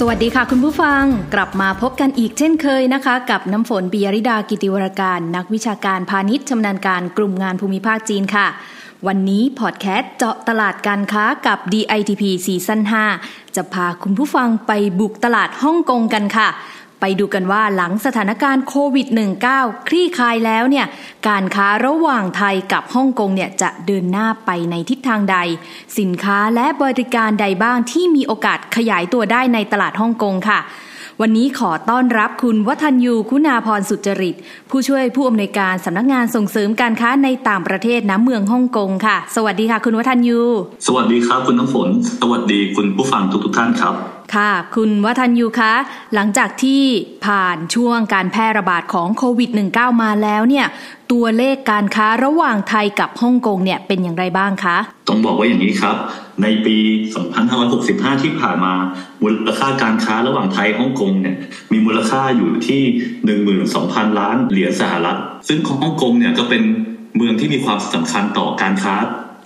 สวัสดีค่ะคุณผู้ฟังกลับมาพบกันอีกเช่นเคยนะคะ กับน้ำฝนปิยริดากิติวรการ นักวิชาการพาณิชย์ชำนาญการกลุ่มงานภูมิภาคจีนค่ะ วันนี้พอดแคสต์เจาะตลาดการค้ากับ DITP ซีซั่น5จะพาคุณผู้ฟังไปบุกตลาดฮ่องกงกันค่ะ ไปดูกันว่าหลังสถานการณ์โควิด -19 คลี่คลายแล้วเนี่ยการค้าระหว่างไทยกับฮ่องกงเนี่ยจะเดินหน้าไปในทิศทางใด สินค้าและบริการใดบ้างที่มีโอกาสขยายตัวได้ในตลาดฮ่องกงค่ะ วันนี้ขอต้อนรับคุณวัฒนยูคุณาพรสุจริต ผู้ช่วยผู้อำนวยการสำนักงานส่งเสริมการค้าในต่างประเทศน้ำเมืองฮ่องกงค่ะ สวัสดีค่ะ คุณวัฒนยู สวัสดีครับคุณน้ำฝน สวัสดีคุณผู้ฟังทุกๆท่านครับ ค่ะ คุณวัฒนยูคะ หลังจากที่ผ่านช่วงการแพร่ระบาดของโควิด -19 มาแล้วเนี่ย ตัวเลขการค้าระหว่างไทยกับฮ่องกงเนี่ยเป็นอย่างไรบ้างคะ ต้องบอกว่าอย่างนี้ครับ ในปี 2565 ที่ผ่านมามูลค่าการค้าระหว่างไทยฮ่องกงเนี่ยมีมูลค่าอยู่ที่ 12,000 ล้านเหรียญสหรัฐ ซึ่งฮ่องกงเนี่ยก็เป็นเมืองที่มีความสำคัญต่อการค้า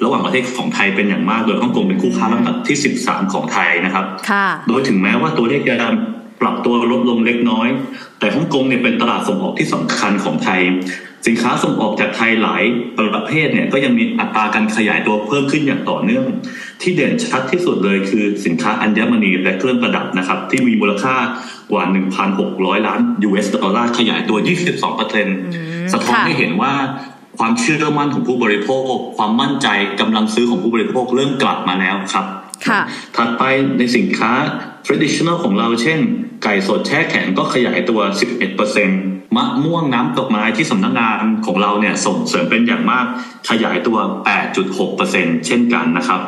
ระหว่างประเทศของไทยเป็นอย่างมาก โดยฮ่องกงเป็นคู่ค้าลำดับที่ 13 ของไทยนะครับค่ะโดยถึงแม้ว่าตัวเลขจะปรับตัวลดลงเล็กน้อย แต่ฮ่องกงเนี่ยเป็นตลาดส่งออกที่สำคัญของไทย สินค้าส่งออกจากไทยหลายประเภทเนี่ยก็ยังมีอัตราการขยายตัวเพิ่มขึ้นอย่างต่อเนื่อง ที่เด่นชัดที่สุดเลยคือสินค้าอัญมณีและเครื่องประดับนะครับ ที่มีมูลค่ากว่า 1,600 ล้าน US ดอลลาร์ขยายตัว 22เปอร์เซ็นต์สะท้อนให้เห็นว่า ความเชื่อมั่นของผู้บริโภค ความมั่นใจกำลังซื้อของผู้บริโภคเริ่มกลับมาแล้วครับค่ะถัดไปในสินค้า traditional ของเราเช่น ไก่สดแช่แข็งก็ขยายตัว 11% มะม่วงน้ำดอกไม้ที่สำนักงานของเราเนี่ยส่งเสริมเป็นอย่างมากขยายตัว 8.6%เช่นกันนะครับ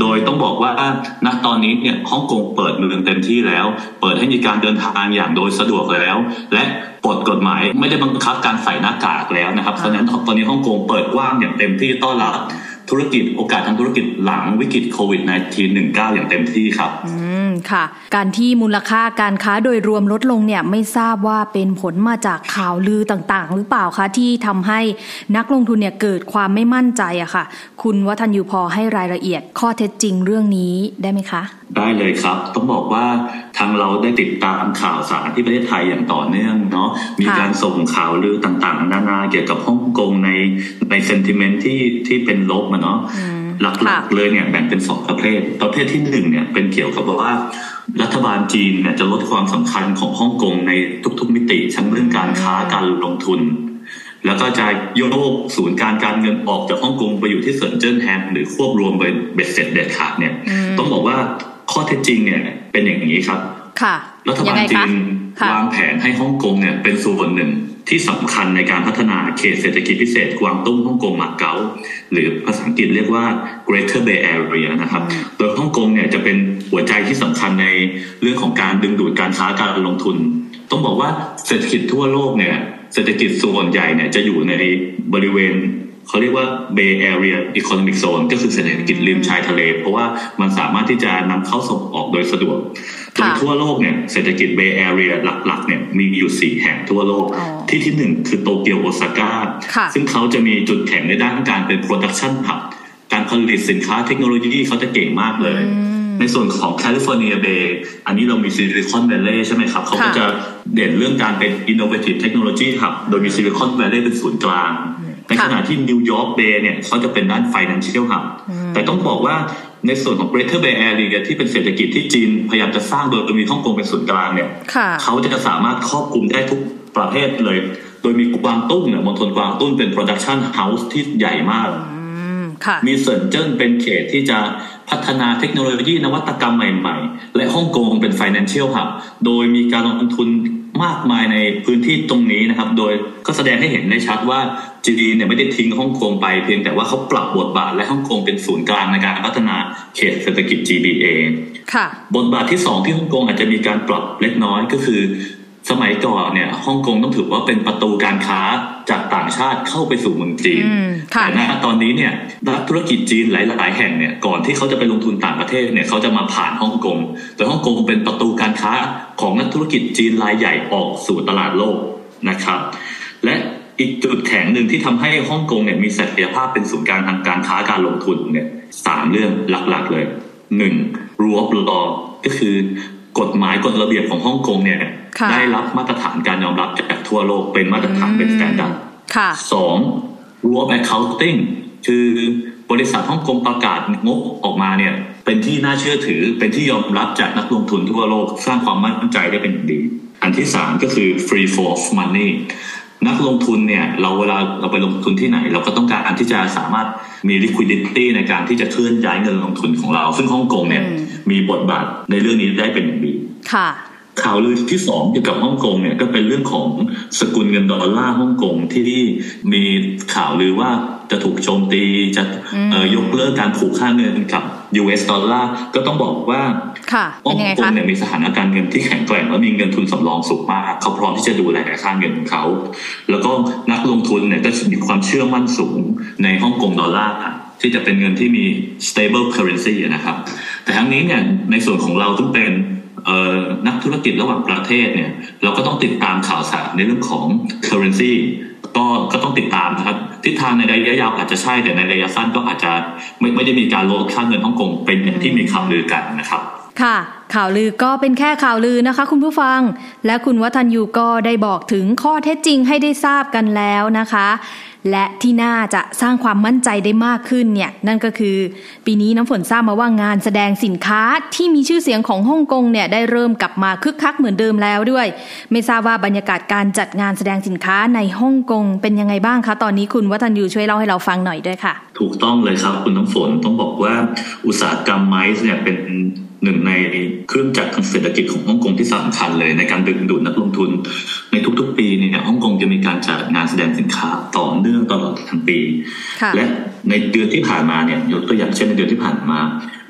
โดยต้องบอกว่าณตอนนี้เนี่ยฮ่องกงเปิดเมืองเต็มที่แล้ว เปิดให้มีการเดินทางอย่างโดยสะดวกแล้ว และปลดกฎหมายไม่ได้บังคับการใส่หน้ากากแล้วนะครับเพราะฉะนั้นตอนนี้ฮ่องกงเปิดกว้างอย่างเต็มที่ต้อนรับ ธุรกิจโอกาสทางธุรกิจหลังวิกฤตโควิด -19 อย่างเต็มที่ครับ อืม ค่ะ การที่มูลค่าการค้าโดยรวมลดลงเนี่ยไม่ทราบว่าเป็นผลมาจากข่าวลือต่างๆ หรือเปล่าคะ ที่ทำให้นักลงทุนเนี่ยเกิดความไม่มั่นใจอะค่ะ คุณวัฒนยูพอให้รายละเอียดข้อเท็จจริงเรื่องนี้ได้ไหมคะ ได้เลยครับ ต้องบอกว่า ทางเราได้ติดตามข่าวสารที่ประเทศไทยอย่างต่อเนื่องเนาะมีการส่งข่าวลือต่างๆ นานาเกี่ยวกับฮ่องกงในในเซนติเมนต์ที่ที่เป็นลบมาเนาะหลักๆเลยเนี่ยแบ่งเป็นสองประเภท ประเภทที่หนึ่งเนี่ยเป็นเกี่ยวกับว่า รัฐบาลจีนเนี่ยจะลดความสำคัญของฮ่องกงในทุกๆมิติทั้งเรื่องการค้าการลงทุน แล้วก็จะโยกศูนย์การการเงินออกจากฮ่องกงไปอยู่ที่เซินเจิ้นแฮนหรือควบรวมไปเบ็ดเสร็จเด็ดขาดเนี่ย ต้องบอกว่า ข้อเท็จจริงเนี่ยเป็นอย่างนี้ครับ ค่ะรัฐบาลจีนวางแผนให้ฮ่องกงเนี่ยเป็นส่วนหนึ่งที่สำคัญในการพัฒนาเขตเศรษฐกิจพิเศษกวางตุ้งฮ่องกงมาเก๊าหรือภาษาอังกฤษเรียกว่า Greater Bay Area นะครับ โดยฮ่องกงเนี่ยจะเป็นหัวใจที่สำคัญในเรื่องของการดึงดูดการค้าการลงทุน ต้องบอกว่าเศรษฐกิจทั่วโลกเนี่ยเศรษฐกิจส่วนใหญ่เนี่ยจะอยู่ในบริเวณ เขาเรียกว่า Bay Area Economic Zone ก็คือเศรษฐกิจริมชายทะเล เพราะว่ามันสามารถที่จะนำเข้าส่งออกโดยสะดวกโดยทั่วโลกเนี่ยเศรษฐกิจ Bay Area หลักๆเนี่ยมีอยู่ 4 แห่งทั่วโลก ที่ที่หนึ่งคือโตเกียวโอซาก้าซึ่งเขาจะมีจุดแข็งในด้านการเป็น production hub การผลิตสินค้าเทคโนโลยีเขาจะเก่งมากเลยในส่วนของแคลิฟอร์เนีย Bay อันนี้เรามีซิลิคอน v วล l ย์ใช่ไหมครับ เขาก็จะเด่นเรื่องการเป็น innovative technology hub โดยมีซิลิคอน v วล l ย์เป็นศูนย์กลาง ในขณะที่นิวยอร์ก Bay เนี่ยเขาจะเป็นด้าน financial hub แต่ต้องบอกว่าในส่วนของ Greater Bay Area ที่เป็นเศรษฐกิจที่จีนพยายามจะสร้างโดยมีฮ่องกงเป็นศูนย์กลางเนี่ยเขาจะสามารถครอบคลุมได้ทุกประเทศเลย โดยมีกวางตุ้งเนี่ยมณฑลกวางตุ้งเป็น production house ที่ใหญ่มากมีเซินเจิ้นเป็นเขตที่จะพัฒนาเทคโนโลยีนวัตกรรมใหม่ ๆ และฮ่องกงเป็น financial hub โดยมีการลงทุน มากมายในพื้นที่ตรงนี้นะครับ โดยก็แสดงให้เห็นได้ชัดว่าจีนเนี่ยไม่ได้ทิ้งฮ่องกงไปเพียงแต่ว่าเขาปรับบทบาทและฮ่องกงเป็นศูนย์กลางในการพัฒนาเขตเศรษฐกิจ GBA ค่ะ บทบาทที่สองที่ฮ่องกงอาจจะมีการปรับเล็กน้อยก็คือ สมัยก่อนเนี่ยฮ่องกงต้องถือว่าเป็นประตูการค้าจากต่างชาติเข้าไปสู่เมืองจีนแต่ณตอนนี้เนี่ยนักธุรกิจจีนหลาย ๆ แห่งเนี่ยก่อนที่เขาจะไปลงทุนต่างประเทศเนี่ยเขาจะมาผ่านฮ่องกงแต่ฮ่องกงเป็นประตูการค้าของนักธุรกิจจีนรายใหญ่ออกสู่ตลาดโลกนะครับ และอีกจุดแข็งหนึ่งที่ทำให้ฮ่องกงเนี่ยมีศักยภาพเป็นศูนย์กลางทางการค้าการลงทุนเนี่ยสามเรื่องหลัก ๆ เลยหนึ่งรูอ of law ก็คือ กฎหมายกฎระเบียบของฮ่องกงเนี่ยได้รับมาตรฐานการยอมรับจากทั่วโลกเป็นมาตรฐานเป็น standard์ดสอง rule of accounting คือบริษัทฮ่องกงประกาศงบออกมาเนี่ย เป็นที่น่าเชื่อถือเป็นที่ยอมรับจากนักลงทุนทั่วโลก สร้างความมั่นใจได้เป็นอย่างดี อันที่สามก็คือ free flow of money นักลงทุนเนี่ยเราเวลาเราไปลงทุนที่ไหน เราก็ต้องการที่จะสามารถมี liquidity ในการที่จะเคลื่อนย้ายเงินลงทุนของเรา ซึ่งฮ่องกงเนี่ยมีบทบาทในเรื่องนี้ได้เป็นอย่างดีค่ะข่าวลือที่สองเกี่ยวกับฮ่องกงเนี่ยก็เป็นเรื่องของสกุลเงินดอลลาร์ฮ่องกงที่มีข่าวลือว่าจะถูกโจมตีจะยกเลิกการผูกค่าเงินกับ US ดอลลาร์ก็ต้องบอกว่าฮ่องกงเนี่ยมีสถานการณ์เงินที่แข็งแกร่งและมีเงินทุนสำรองสูงมาก เขาพร้อมที่จะดูแลค่าเงินของเขา แล้วก็นักลงทุนเนี่ยก็มีความเชื่อมั่นสูงในฮ่องกงดอลลาร์ที่จะเป็นเงินที่มี stable currency นะครับ แต่ทั้งนี้เนี่ยในส่วนของเราต้องเป็นนักธุรกิจระหว่างประเทศเนี่ยเราก็ต้องติดตามข่าวสารในเรื่องของ currency ก็ก็ต้องติดตามนะครับทิศทางในระยะยาวอาจจะใช่แต่ในระยะสั้นก็อาจจะไม่ไม่ได้มีการลดค่าเงินฮ่องกงเป็นอย่างที่มีข่าวลือกันนะครับ ค่ะ ข่าวลือก็เป็นแค่ข่าวลือนะคะ คุณผู้ฟัง และคุณวัฒนยูก็ได้บอกถึงข้อเท็จจริงให้ได้ทราบกันแล้วนะคะ และที่น่าจะสร้างความมั่นใจได้มากขึ้นเนี่ยนั่นก็คือ ปีนี้น้ำฝนทราบมาว่างานแสดงสินค้าที่มีชื่อเสียงของฮ่องกงเนี่ยได้เริ่มกลับมาคึกคักเหมือนเดิมแล้วด้วย ไม่ทราบว่าบรรยากาศการจัดงานแสดงสินค้าในฮ่องกงเป็นยังไงบ้างคะ ตอนนี้คุณวัฒนยูช่วยเล่าให้เราฟังหน่อยด้วยค่ะ ถูกต้องเลยครับคุณน้ำฝนต้องบอกว่าอุตสาหกรรมไม้เนี่ยเป็น หนึ่งในเครื่องจักรทางเศรษฐกิจของฮ่องกงที่สำคัญเลย ในการดึงดูดนักลงทุน ในทุกๆ ปีเนี่ยฮ่องกงจะมีการจัดงานแสดงสินค้าต่อเนื่องตลอดทั้งปี และในเดือนที่ผ่านมาเนี่ยยกตัวอย่างเช่นในเดือนที่ผ่านมา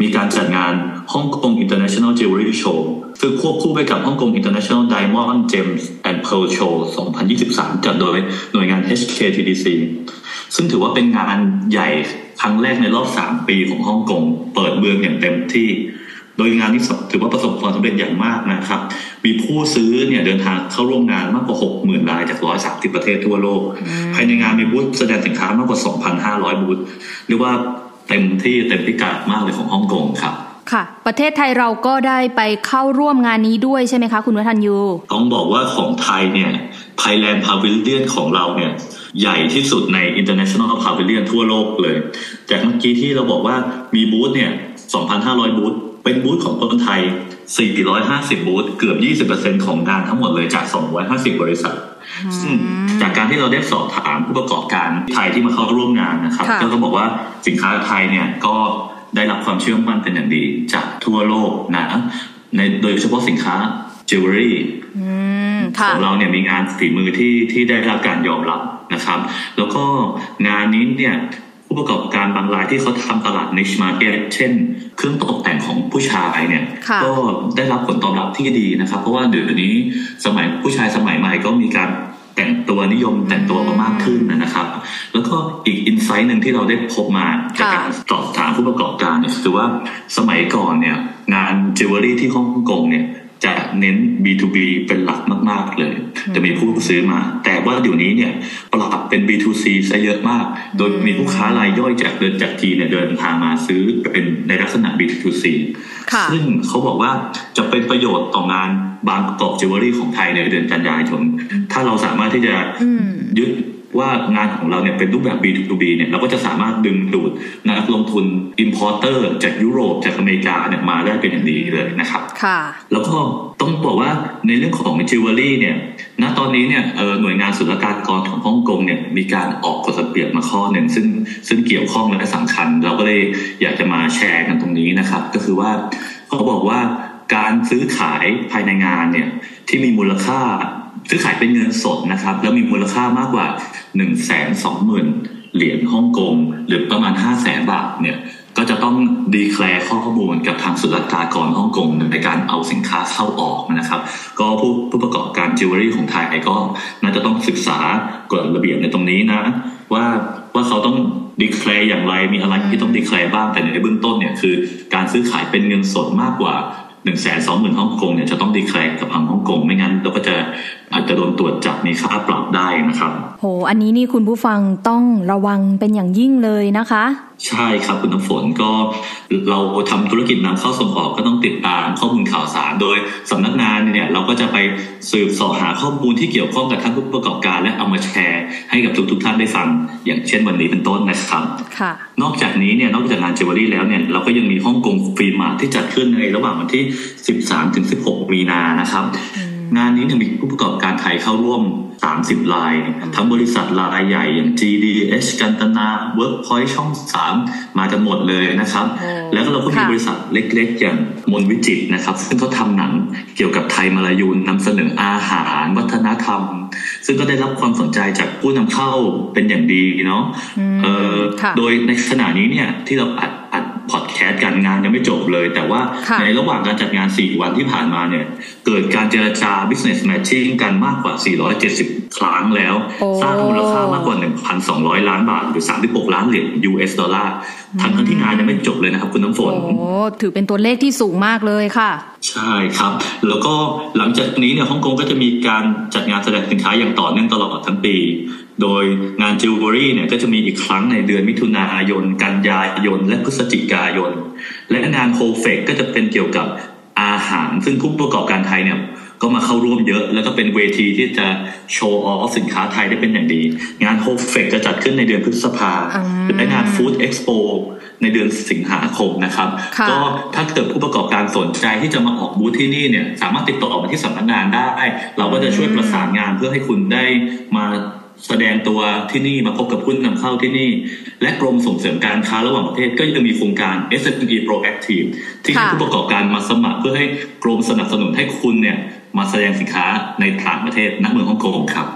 มีการจัดงานฮ่องกง International Jewelry Show ซึ่งควบคู่ไปกับฮ่องกง International Diamond Gems and Pearl Show 2023 จัดโดยหน่วยงาน HKTDC ซึ่งถือว่าเป็นงานใหญ่ครั้งแรกในรอบ 3 ปีของฮ่องกงเปิดเมืองอย่างเต็มที่ โดยงานนี้ถือว่าประสบความสำเร็จอย่างมากนะครับ มีผู้ซื้อเนี่ยเดินทางเข้าร่วมงานมากกว่า 6 0,000รายจาก 130 ประเทศทั่วโลก ภายในงานมีบูธแสดงสินค้ามากกว่า 2,500 บูธเรียกว่าเต็มที่เต็มพิกัดมากเลยของฮ่องกงครับค่ะ ประเทศไทยเราก็ได้ไปเข้าร่วมงานนี้ด้วยใช่ไหมคะ คุณวัฒนยู ต้องบอกว่าของไทยเนี่ย Thailand Pavilion ของเราเนี่ย ใหญ่ที่สุดใน International Pavilion ทั่วโลกเลย จากเมื่อกี้ที่เราบอกว่ามีบูธเนี่ย 2,500 บูธ เป็นบูธของคนไทย 450 บูธเกือบ 20%ของงานทั้งหมดเลยจาก 250 บริษัทซึ่งจากการที่เราได้สอบถามผู้ประกอบการไทยที่มาเข้าร่วมงานนะครับก็ต้องบอกว่าสินค้าไทยเนี่ยก็ได้รับความเชื่อมั่นเป็นอย่างดี จากทั่วโลกนะในโดยเฉพาะสินค้าจิวเวลรี่ของเราเนี่ยมีงานฝีมือที่ที่ได้รับการยอมรับนะครับ แล้วก็งานนี้เนี่ย ผู้ประกอบการบางรายที่เขาทำตลาด niche market เช่น เครื่องตกแต่งของผู้ชายเนี่ยก็ได้รับผลตอบรับที่ดีนะครับ เพราะว่าเดี๋ยวนี้สมัยผู้ชายสมัยใหม่ก็มีการแต่งตัวนิยมแต่งตัวมากขึ้นนะครับ แล้วก็อีก insight หนึ่งที่เราได้พบมาจากการสอบถามผู้ประกอบการเนี่ยคือว่าสมัยก่อนเนี่ยงานจิวเวลรี่ที่ฮ่องกงเนี่ย จะเน้น B2B เป็นหลักมาก ๆ เลย จะมีผู้ซื้อมา แต่ว่าเดี๋ยวนี้เนี่ยปรับเป็น B2C ซะเยอะมาก โดยมีผู้ค้ารายย่อยจากเดินจากจีนเนี่ยเดินทางมาซื้อเป็นในลักษณะ B2C ซึ่งเขาบอกว่าจะเป็นประโยชน์ต่องานบางประกอบจิวเวลรี่ของไทยในเดือนกันยายนถ้าเราสามารถที่จะยึด ว่างานของเราเนี่ยเป็นรูปแบบ B2B เนี่ยเราก็จะสามารถดึงดูดนักลงทุน importer จากยุโรปจากอเมริกาเนี่ยมาได้เป็นอย่างดีเลยนะครับค่ะแล้วก็ต้องบอกว่าในเรื่องของจิวเวลรี่เนี่ยณตอนนี้เนี่ยหน่วยงานศุลกากรของฮ่องกงเนี่ยมีการออกกฎระเบียบมาข้อหนึ่งซึ่งซึ่งเกี่ยวข้องและสำคัญ เราก็เลยอยากจะมาแชร์กันตรงนี้นะครับ ก็คือว่าเขาบอกว่าการซื้อขายภายในงานเนี่ยที่มีมูลค่าซื้อขายเป็นเงินสดนะครับ แล้วมีมูลค่ามากกว่า 1นึ่งแสนสองหมื่นเหรียญฮ่องกงหรือประมาณ5้าแสนบาทเนี่ยก็จะต้อง declare ข้อมูลกับทางศุลกากรฮ่องกงในการเอาสินค้าเข้าออกนะครับ ก็ผู้ผู้ประกอบการจิวเวลรี่ของไทยก็น่าจะต้องศึกษากฎระเบียบในตรงนี้นะ ว่าว่าเขาต้อง declare อย่างไรมีอะไรที่ต้อง declare บ้างแต่ในเบื้องต้นเนี่ยคือ การซื้อขายเป็นเงินสดมากกว่าหนึ่งแสนสองหมื่นฮ่องกงเนี่ยจะต้อง declare กับทางฮ่องกงไม่งั้นเราก็จะ จจะโดนตรวจจับมีค่าปรับได้นะครับ โห อันนี้นี่คุณผู้ฟังต้องระวังเป็นอย่างยิ่งเลยนะคะ ใช่ครับคุณน้ำฝนก็เราทำธุรกิจนำเข้าส่งออกก็ต้องติดตามข้อมูลข่าวสารโดยสำนักงานเนี่ยเราก็จะไปสืบสอบหาข้อมูลที่เกี่ยวข้องกับท่านผู้ประกอบการ และเอามาแชร์ให้กับทุกๆท่านได้ฟัง อย่างเช่นวันนี้เป็นต้นนะครับค่ะนอกจากนี้เนี่ยนอกจากงานเจวลรี่แล้วเนี่ยเราก็ยังมีฮ่องกงฟรีมาร์ทที่จัดขึ้นในระหว่างวันที่ 13ถึง16 มีนานะครับ งานนี้เนี่ยมีผู้ประกอบการไทยเข้าร่วม 30 ราย ทั้งบริษัทรายใหญ่อย่าง GDH กันตนา Workpoint ช่อง 3 มากันหมดเลยนะครับโอ้แล้วก็เราก็มีค่ะบริษัทเล็กๆ อย่างมนวิจิตรนะครับ ซึ่งเขาทำหนังเกี่ยวกับไทยมาลายูนนำเสนออาหาร วัฒนธรรม ซึ่งก็ได้รับความสนใจจากผู้นำเข้าเป็นอย่างดีเนาะอืมเออค่ะโดยในขณะนี้เนี่ยที่เราอัดอัด พอดแคสต์การงานยังไม่จบเลย แต่ว่าค่ะในระหว่างการจัดงาน 4 วันที่ผ่านมาเนี่ย เกิดการเจรจา business matching กันมากกว่า 470 ครั้งแล้วโอ้สร้างมูลค่ามากกว่า 1,200 ล้านบาท หรือ 36 ล้านเหรียญ US ดอลลาร์ทั้งทั้งที่งานยังไม่จบเลยนะครับคุณน้ำฝนโอ้ถือเป็นตัวเลขที่สูงมากเลยค่ะ ใช่ครับ แล้วก็หลังจากนี้เนี่ยฮ่องกงก็จะมีการจัดงานแสดงสินค้าอย่างต่อเนื่องตลอดทั้งปี โดยงานจิวเวลรี่เนี่ยก็จะมีอีกครั้งในเดือนมิถุนายน กันยายน และพฤศจิกายน และงานโฮเฟกก็จะเป็นเกี่ยวกับอาหาร ซึ่งผู้ประกอบการไทยเนี่ยก็มาเข้าร่วมเยอะ แล้วก็เป็นเวทีที่จะโชว์ออฟสินค้าไทยได้เป็นอย่างดี งานโฮเฟกจะจัดขึ้นในเดือนพฤษภาอืมและงานฟู้ดเอ็กซ์โปในเดือนสิงหาคมนะครับค่ะก็ถ้าเกิดผู้ประกอบการสนใจที่จะมาออกบูธที่นี่เนี่ยสามารถติดต่อมาที่สำนักงานได้ เราก็จะช่วยประสานงานเพื่อให้คุณได้มา แสดงตัวที่นี่มาพบกับผู้นำเข้าที่นี่ และกรมส่งเสริมการค้าระหว่างประเทศก็ยังมีโครงการ SME Proactive ที่ให้ค่ะผู้ประกอบการมาสมัครเพื่อให้กรมสนับสนุนให้คุณเนี่ยมาแสดงสินค้าในต่างประเทศณเมืองฮ่องกงครับ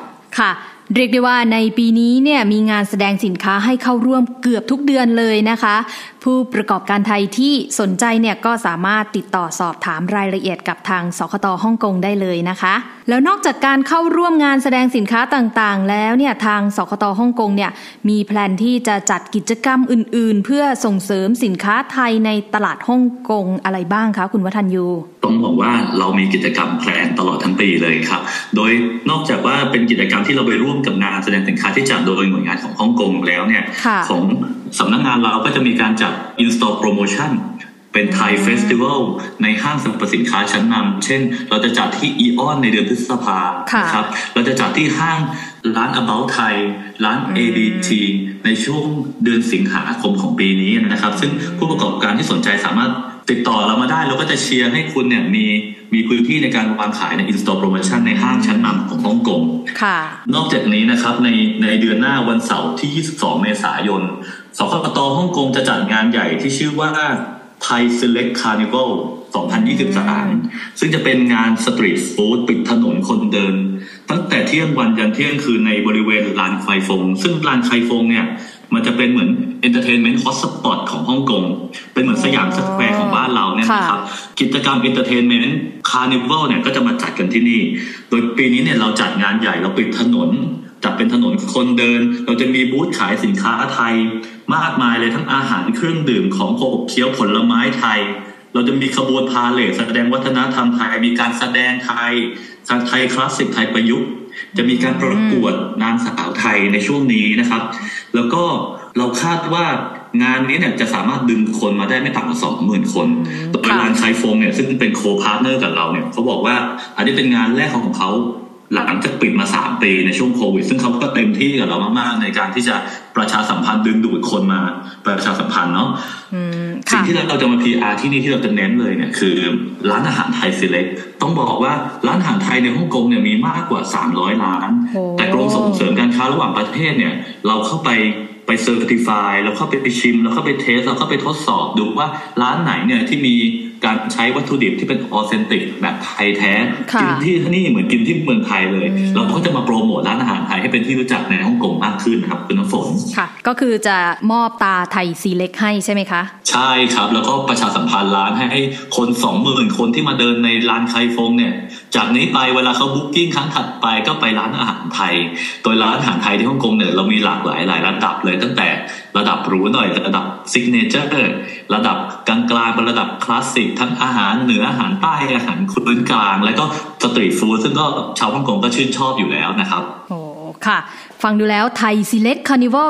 ค่ะ เรียกได้ว่าในปีนี้เนี่ยมีงานแสดงสินค้าให้เข้าร่วมเกือบทุกเดือนเลยนะคะ ผู้ประกอบการไทยที่สนใจเนี่ยก็สามารถติดต่อสอบถามรายละเอียดกับทางสคตฮ่องกงได้เลยนะคะแล้วนอกจากการเข้าร่วมงานแสดงสินค้าต่างๆ แล้วเนี่ยทางสคตฮ่องกงเนี่ยมี plan ที่จะจัดกิจกรรมอื่น ๆ เพื่อส่งเสริมสินค้าไทยในตลาดฮ่องกงอะไรบ้างคะคุณวัฒนยูต้องบอกว่าเรามีกิจกรรม plan ตลอดทั้งปีเลยครับ โดยนอกจากว่าเป็นกิจกรรมที่เราไปร่วมกับงานแสดงสินค้าที่จัดโดยหน่วยงานของฮ่องกงแล้วเนี่ยค่ะของสำนักงานเราก็จะมีการจัด in-store promotion เป็น Thai Festival ในห้างสรรพสินค้าชั้นนำเช่น เราจะจัดที่อีออนในเดือนพฤษภาค่ะนะครับ เราจะจัดที่ห้างร้าน About Thai ร้าน ABT ในช่วงเดือนสิงหาคมของปีนี้นะครับ ซึ่งผู้ประกอบการที่สนใจสามารถติดต่อเรามาได้เราก็จะเชียร์ให้คุณเนี่ยมีมีพื้นที่ในการวางขายใน install promotion ในห้างชั้นนำของฮ่องกงค่ะ นอกจากนี้นะครับในในเดือนหน้าวันเสาร์ที่ 22 เมษายนสคตฮ่องกงจะจัดงานใหญ่ที่ชื่อว่า Thai Select Carnival 2023 ซึ่งจะเป็นงาน street food ปิดถนนคนเดิน ตั้งแต่เที่ยงวันยันเที่ยงคืนในบริเวณลานไคฟง ซึ่งลานไคฟงเนี่ยมันจะเป็นเหมือน entertainment hotspot ของฮ่องกง เป็นเหมือนสยามสแควร์ของบ้านเราเนี่ยนะครับ กิจกรรม entertainment carnival เนี่ยก็จะมาจัดกันที่นี่ โดยปีนี้เนี่ยเราจัดงานใหญ่เราปิดถนน จัดเป็นถนนคนเดิน เราจะมีบูธขายสินค้าไทย มากมายเลยทั้งอาหารเครื่องดื่มของขบเคี้ยวผลไม้ไทย เราจะมีขบวนพาเหรดแสดงวัฒนธรรมไทย มีการแสดงไทยไทยคลาสสิกไทยประยุกต์ จะมีการประกวดนางสาวไทยในช่วงนี้นะครับ แล้วก็เราคาดว่างานนี้เนี่ยจะสามารถดึงคนมาได้ไม่ต่ำกว่าสองหมื่นคนโดยค่ะร้านชายฟงเนี่ยซึ่งเป็น co-partner กับเราเนี่ยเขาบอกว่าอันนี้เป็นงานแรกของเขา หลังจากปิดมาสามปีในช่วงโควิด ซึ่งเขาก็เต็มที่กับเรามากๆ ในการที่จะประชาสัมพันธ์ดึงดูดคนมาประชาสัมพันธ์เนาะอืมสิ่งค่ะที่เราจะมา PR ที่นี่ที่เราจะเน้นเลยเนี่ยคือ ร้านอาหารไทย Select ต้องบอกว่าร้านอาหารไทยในฮ่องกงเนี่ยมีมากกว่า 300 ร้านโอ้แต่กรมส่งเสริมการค้าระหว่างประเทศเนี่ยเราเข้าไปไปเซอร์ติฟายเราเข้าไปไปชิมเราเข้าไปเทสเราเข้าไปทดสอบดูว่าร้านไหนเนี่ยที่มี การใช้วัตถุดิบที่เป็นออเซนติกแบบไทยแท้ค่ะกิที่นี่เหมือนกินที่เมืองไทยเลยอืมเราก็จะมาโปรโมทร้านอาหารไทยให้เป็นที่รู้จักในฮ่องกงมากขึ้นนะครับคุณน้ำฝนค่ะ ก็คือจะมอบตรา Thai Select ให้ใช่ไหมคะ ใช่ครับ แล้วก็ประชาสัมพันธ์ร้านให้คนสองหมื่นคนที่มาเดินในลานไคฟงเนี่ย จากนี้ไปเวลาเขา booking ครั้งถัดไปก็ไปร้านอาหารไทย โดยร้านอาหารไทยที่ฮ่องกงเนี่ยเรามีหลากหลายหลายระดับเลยตั้งแต่ระดับหรูหน่อยระดับ signature ระดับกลางๆเป็นระดับคลาสสิกทั้งอาหารเหนืออาหารใต้อาหารพื้นกลาง แล้วก็ street food ซึ่งก็ชาวฮ่องกงก็ชื่นชอบอยู่แล้วนะครับโอ้ค่ะ ฟังดูแล้วไทย Select Carnival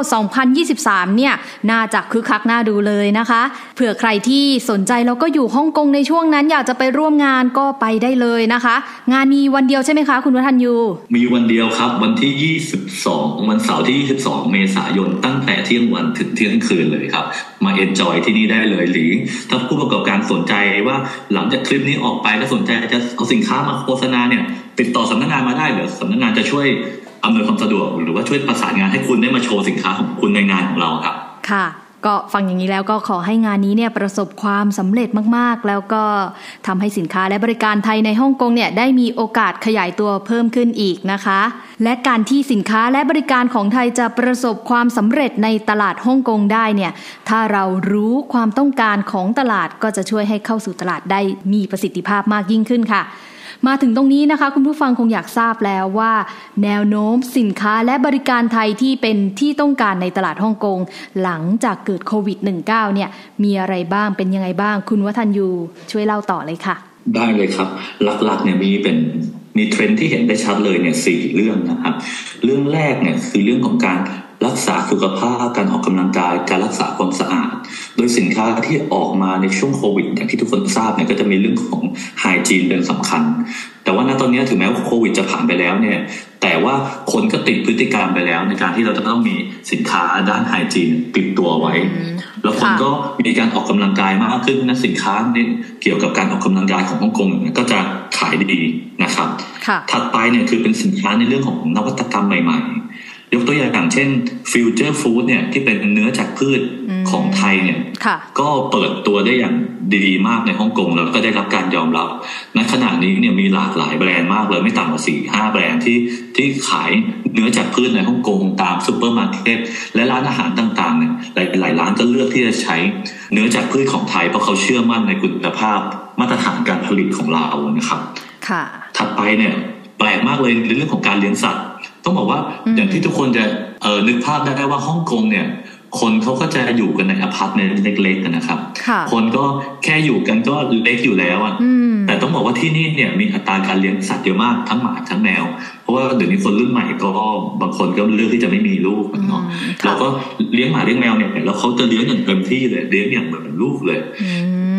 2023 เนี่ย น่าจะคึกคักน่าดูเลยนะคะ เผื่อใครที่สนใจแล้วก็อยู่ฮ่องกงในช่วงนั้นอยากจะไปร่วมงานก็ไปได้เลยนะคะ งานมีวันเดียวใช่ไหมคะคุณวัฒนยู มีวันเดียวครับวันที่ 22 วันเสาร์ที่ 22 เมษายนตั้งแต่เที่ยงวันถึงเที่ยงคืนเลยครับ มาเอ็นจอยที่นี่ได้เลยหรือถ้าผู้ประกอบการสนใจว่าหลังจากคลิปนี้ออกไปแล้วสนใจจะเอาสินค้ามาโฆษณาเนี่ยติดต่อสำนักงานมาได้เดี๋ยวสำนักงานจะช่วย อำนวยความสะดวกหรือว่าช่วยประสานงานให้คุณได้มาโชว์สินค้าของคุณในงานของเราครับ ค่ะ ก็ฟังอย่างนี้แล้วก็ขอให้งานนี้เนี่ยประสบความสำเร็จมากๆ แล้วก็ทำให้สินค้าและบริการไทยในฮ่องกงเนี่ยได้มีโอกาสขยายตัวเพิ่มขึ้นอีกนะคะ และการที่สินค้าและบริการของไทยจะประสบความสำเร็จในตลาดฮ่องกงได้เนี่ยถ้าเรารู้ความต้องการของตลาดก็จะช่วยให้เข้าสู่ตลาดได้มีประสิทธิภาพมากยิ่งขึ้นค่ะ มาถึงตรงนี้นะคะ คุณผู้ฟังคงอยากทราบแล้วว่า แนวโน้มสินค้าและบริการไทยที่เป็นที่ต้องการในตลาดฮ่องกง หลังจากเกิดโควิด -19 เนี่ยมีอะไรบ้างเป็นยังไงบ้าง คุณวัฒนยูช่วยเล่าต่อเลยค่ะ ได้เลยครับ หลักๆเนี่ยมีเป็นมีเทรนด์ที่เห็นได้ชัดเลยเนี่ยสี่เรื่องนะครับ เรื่องแรกเนี่ยคือเรื่องของการ รักษาสุขภาพการออกกำลังกายการรักษาความสะอาด โดยสินค้าที่ออกมาในช่วงโควิดอย่างที่ทุกคนทราบเนี่ยก็จะมีเรื่องของไฮจีนเป็นสำคัญ แต่ว่าณตอนนี้ถึงแม้ว่าโควิดจะผ่านไปแล้วเนี่ยแต่ว่าคนก็ติดพฤติกรรมไปแล้ว ในการที่เราจะต้องมีสินค้าด้านไฮจีนติดตัวไว้ แล้วคนค่ะก็มีการออกกำลังกายมากขึ้นนะสินค้าเนี่ยเกี่ยวกับการออกกำลังกายของฮ่องกงเนี่ยก็จะขายดีนะครับค่ะถัดไปเนี่ยคือเป็นสินค้าในเรื่องของนวัตกรรมใหม่ ๆ ยกตัวอย่างเช่น future food เนี่ยที่เป็นเนื้อจากพืชอืมของไทยเนี่ยค่ะก็เปิดตัวได้อย่างดีมากในฮ่องกงแล้วก็ได้รับการยอมรับณขณะนี้เนี่ยมีหลากหลายแบรนด์มากเลยไม่ต่ำกว่าสี่ห้าแบรนด์ที่ที่ขายเนื้อจากพืชในฮ่องกงตามซูเปอร์มาร์เก็ตและร้านอาหารต่างๆเนี่ยหลายหลายร้านก็เลือกที่จะใช้เนื้อจากพืชของไทยเพราะเขาเชื่อมั่นในคุณภาพมาตรฐานการผลิตของเรานะครับค่ะถัดไปเนี่ยแปลกมากเลยในเรื่องของการเลี้ยงสัตว์ ต้องบอกว่าอืมอย่างที่ทุกคนจะเออนึกภาพได้ว่าฮ่องกงเนี่ย คนเขาก็จะอยู่กันในอพาร์ตเมนต์เล็กๆกันนะครับค่ะคนก็แค่อยู่กันก็เล็กอยู่แล้วอะอืมแต่ต้องบอกว่าที่นี่เนี่ยมีอัตราการเลี้ยงสัตว์เยอะมากทั้งหมาทั้งแมวเพราะว่าเดี๋ยวนี้คนรุ่นใหม่ก็บางคนก็เลือกที่จะไม่มีลูกเนาะอืมค่ะเราก็เลี้ยงหมาเลี้ยงแมวเนี่ยแล้วเขาจะเลี้ยงอย่างเต็มที่เลยเลี้ยงอย่างเหมือนลูกเลยอื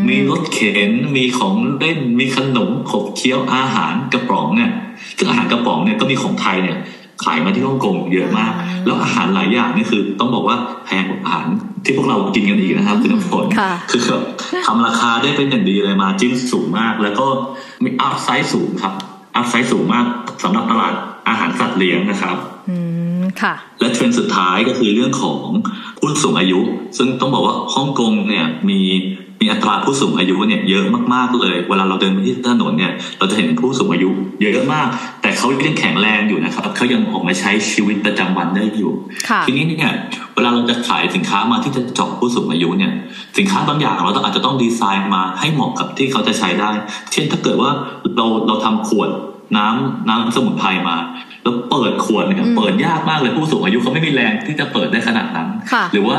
มีรถเข็น มีของเล่น มีขนมขบเคี้ยวอาหารกระป๋องเนี่ยซึ่งอาหารกระป๋องเนี่ยก็มีของไทยเนี่ย ขายมาที่ฮ่องกงเยอะมาก แล้วอาหารหลายอย่างนี่คือ ต้องบอกว่าแพงกว่าอาหารที่พวกเรากินกันอีกนะครับคุณน้ำฝนค่ะคือแบบทำราคาได้เป็นอย่างดีเลยมาจิ้นสูงมาก แล้วก็มีอัพไซด์สูงครับอัพไซด์สูงมากสำหรับตลาดอาหารสัตว์เลี้ยงนะครับอืมค่ะและเทรนด์สุดท้ายก็คือเรื่องของผู้สูงอายุ ซึ่งต้องบอกว่าฮ่องกงเนี่ยมีมีอัตราผู้สูงอายุเนี่ยเยอะมากๆเลย เวลาเราเดินไปที่ถนนเนี่ยเราจะเห็นผู้สูงอายุ เยอะมากแต่ เขายังแข็งแรงอยู่นะครับเขายังออกมาใช้ชีวิตประจำวันได้อยู่ค่ะทีนี้เนี่ยเวลาเราจะขายสินค้ามาที่จะเจาะผู้สูงอายุเนี่ย สินค้าบางอย่างเราต้องอาจจะต้องดีไซน์มาให้เหมาะกับที่เขาจะใช้ได้ เช่นถ้าเกิดว่าเราเราทำขวดน้ำน้ำสมุนไพรมา แล้วเปิดขวดเนี่ยอืมเปิดยากมากเลยผู้สูงอายุเขาไม่มีแรงที่จะเปิดได้ขนาดนั้นค่ะหรือว่า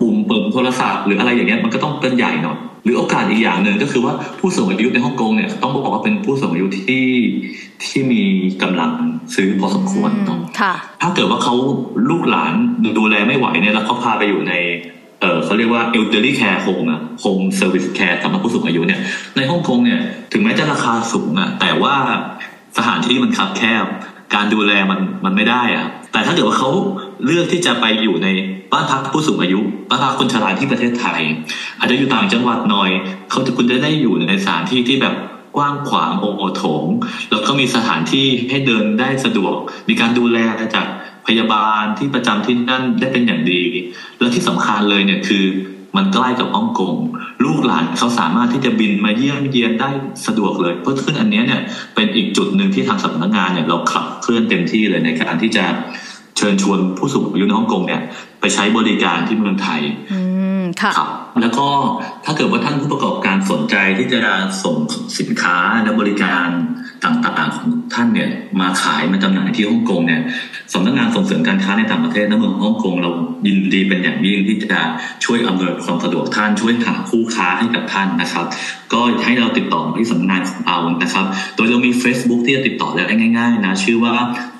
ปุ่มเปิดโทรศัพท์หรืออะไรอย่างเงี้ยมันก็ต้องเป็นใหญ่หน่อยหรือโอกาสอีกอย่างหนึ่งก็คือว่าผู้สูงอายุในฮ่องกงเนี่ยต้องบอกว่าเป็นผู้สูงอายุที่ที่มีกำลังซื้อพอสมควรเนาะค่ะถ้าเกิดว่าเขาลูกหลานดูแลไม่ไหวเนี่ยแล้วเขาพาไปอยู่ในเออเขาเรียกว่า elderly care home อะ home service care สำหรับผู้สูงอายุเนี่ยในฮ่องกงเนี่ยถึงแม้จะราคาสูงอะแต่ว่าสถานที่มันคับแคบ การดูแลมันมันไม่ได้อะแต่ถ้าเกิดว่าเขา เลือกที่จะไปอยู่ในบ้านพักผู้สูงอายุบ้านพักคนชราที่ประเทศไทย อาจจะอยู่ต่างจังหวัดหน่อย เขาจะคุณจะได้อยู่ในสถานที่ที่แบบกว้างขวางโอโถง แล้วก็มีสถานที่ให้เดินได้สะดวก มีการดูแลจากพยาบาลที่ประจำที่นั่นได้เป็นอย่างดี และที่สำคัญเลยเนี่ยคือมันใกล้กับฮ่องกงลูกหลานเขาสามารถที่จะบินมาเยี่ยมเยียนได้สะดวกเลย เพราะซึ่งอันนี้เนี่ยเป็นอีกจุดหนึ่งที่ทางสำนักงานเนี่ยเราขับเคลื่อนเต็มที่เลยในการที่จะ เชิญชวนผู้สูงอายุในฮ่องกงเนี่ยไปใช้บริการที่เมืองไทยอืมค่ะครับแล้วก็ถ้าเกิดว่าท่านผู้ประกอบการสนใจที่จะส่งสินค้าและบริการต่างๆของท่านเนี่ยมาขายมาจำหน่ายที่ฮ่องกงเนี่ย สำนักงานส่งเสริมการค้าในต่างประเทศในเมืองฮ่องกงเรายินดีเป็นอย่างยิ่งที่จะช่วยอำนวยความสะดวกท่านช่วยหาคู่ค้าให้กับท่านนะครับ ก็ให้เราติดต่อที่สำนักงานของเรานะครับ โดยเรามี Facebook ที่จะติดต่อได้ง่าย ๆ นะ ชื่อว่า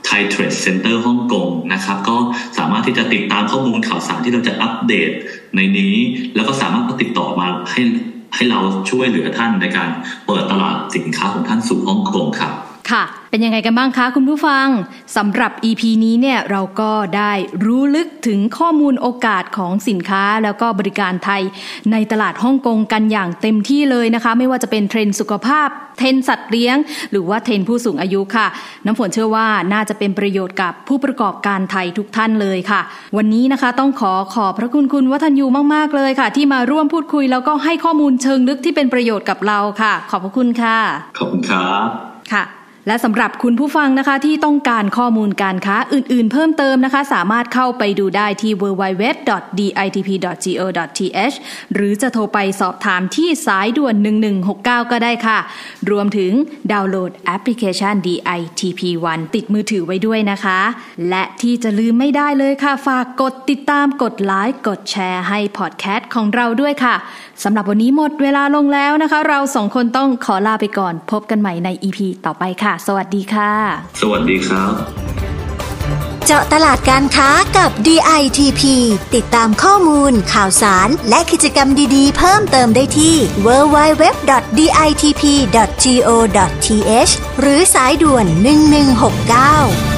Thai Trade Center ฮ่องกงนะครับก็สามารถที่จะติดตามข้อมูลข่าวสารที่เราจะอัปเดตในนี้ แล้วก็สามารถติดต่อมาให้ให้เราช่วยเหลือท่านในการเปิดตลาดสินค้าของท่านสู่ฮ่องกงครับ ค่ะ เป็นยังไงกันบ้างคะคุณผู้ฟังสำหรับ EP นี้เนี่ยเราก็ได้รู้ลึกถึงข้อมูลโอกาสของสินค้าแล้วก็บริการไทย ในตลาดฮ่องกงกันอย่างเต็มที่เลยนะคะ ไม่ว่าจะเป็นเทรนด์สุขภาพ เทรนด์สัตว์เลี้ยง หรือว่าเทรนด์ผู้สูงอายุค่ะ น้ำฝนเชื่อว่าน่าจะเป็นประโยชน์กับผู้ประกอบการไทยทุกท่านเลยค่ะ วันนี้นะคะต้องขอขอบพระคุณคุณวัฒนยูมากๆเลยค่ะ ที่มาร่วมพูดคุยแล้วก็ให้ข้อมูลเชิงลึกที่เป็นประโยชน์กับเราค่ะ ขอบพระคุณค่ะ ขอบคุณครับค่ะ และสำหรับคุณผู้ฟังนะคะที่ต้องการข้อมูลการค้าอื่นๆ เพิ่มเติมนะคะ สามารถเข้าไปดูได้ที่ www.ditp.go.th หรือจะโทรไปสอบถามที่สายด่วน 1169 ก็ได้ค่ะ รวมถึงดาวน์โหลดแอปพลิเคชัน DITP1 ติดมือถือไว้ด้วยนะคะ และที่จะลืมไม่ได้เลยค่ะ ฝากกดติดตามกดไลค์กดแชร์ให้พอดแคสต์ของเราด้วยค่ะสำหรับวันนี้หมดเวลาลงแล้วนะคะ เราสองคนต้องขอลาไปก่อน พบกันใหม่ใน EP ต่อไปค่ะสวัสดีค่ะ สวัสดีครับ เจาะตลาดการค้ากับ DITP ติดตามข้อมูล ข่าวสาร และกิจกรรมดีๆ เพิ่มเติมได้ที่ www.ditp.go.th หรือสายด่วน 1169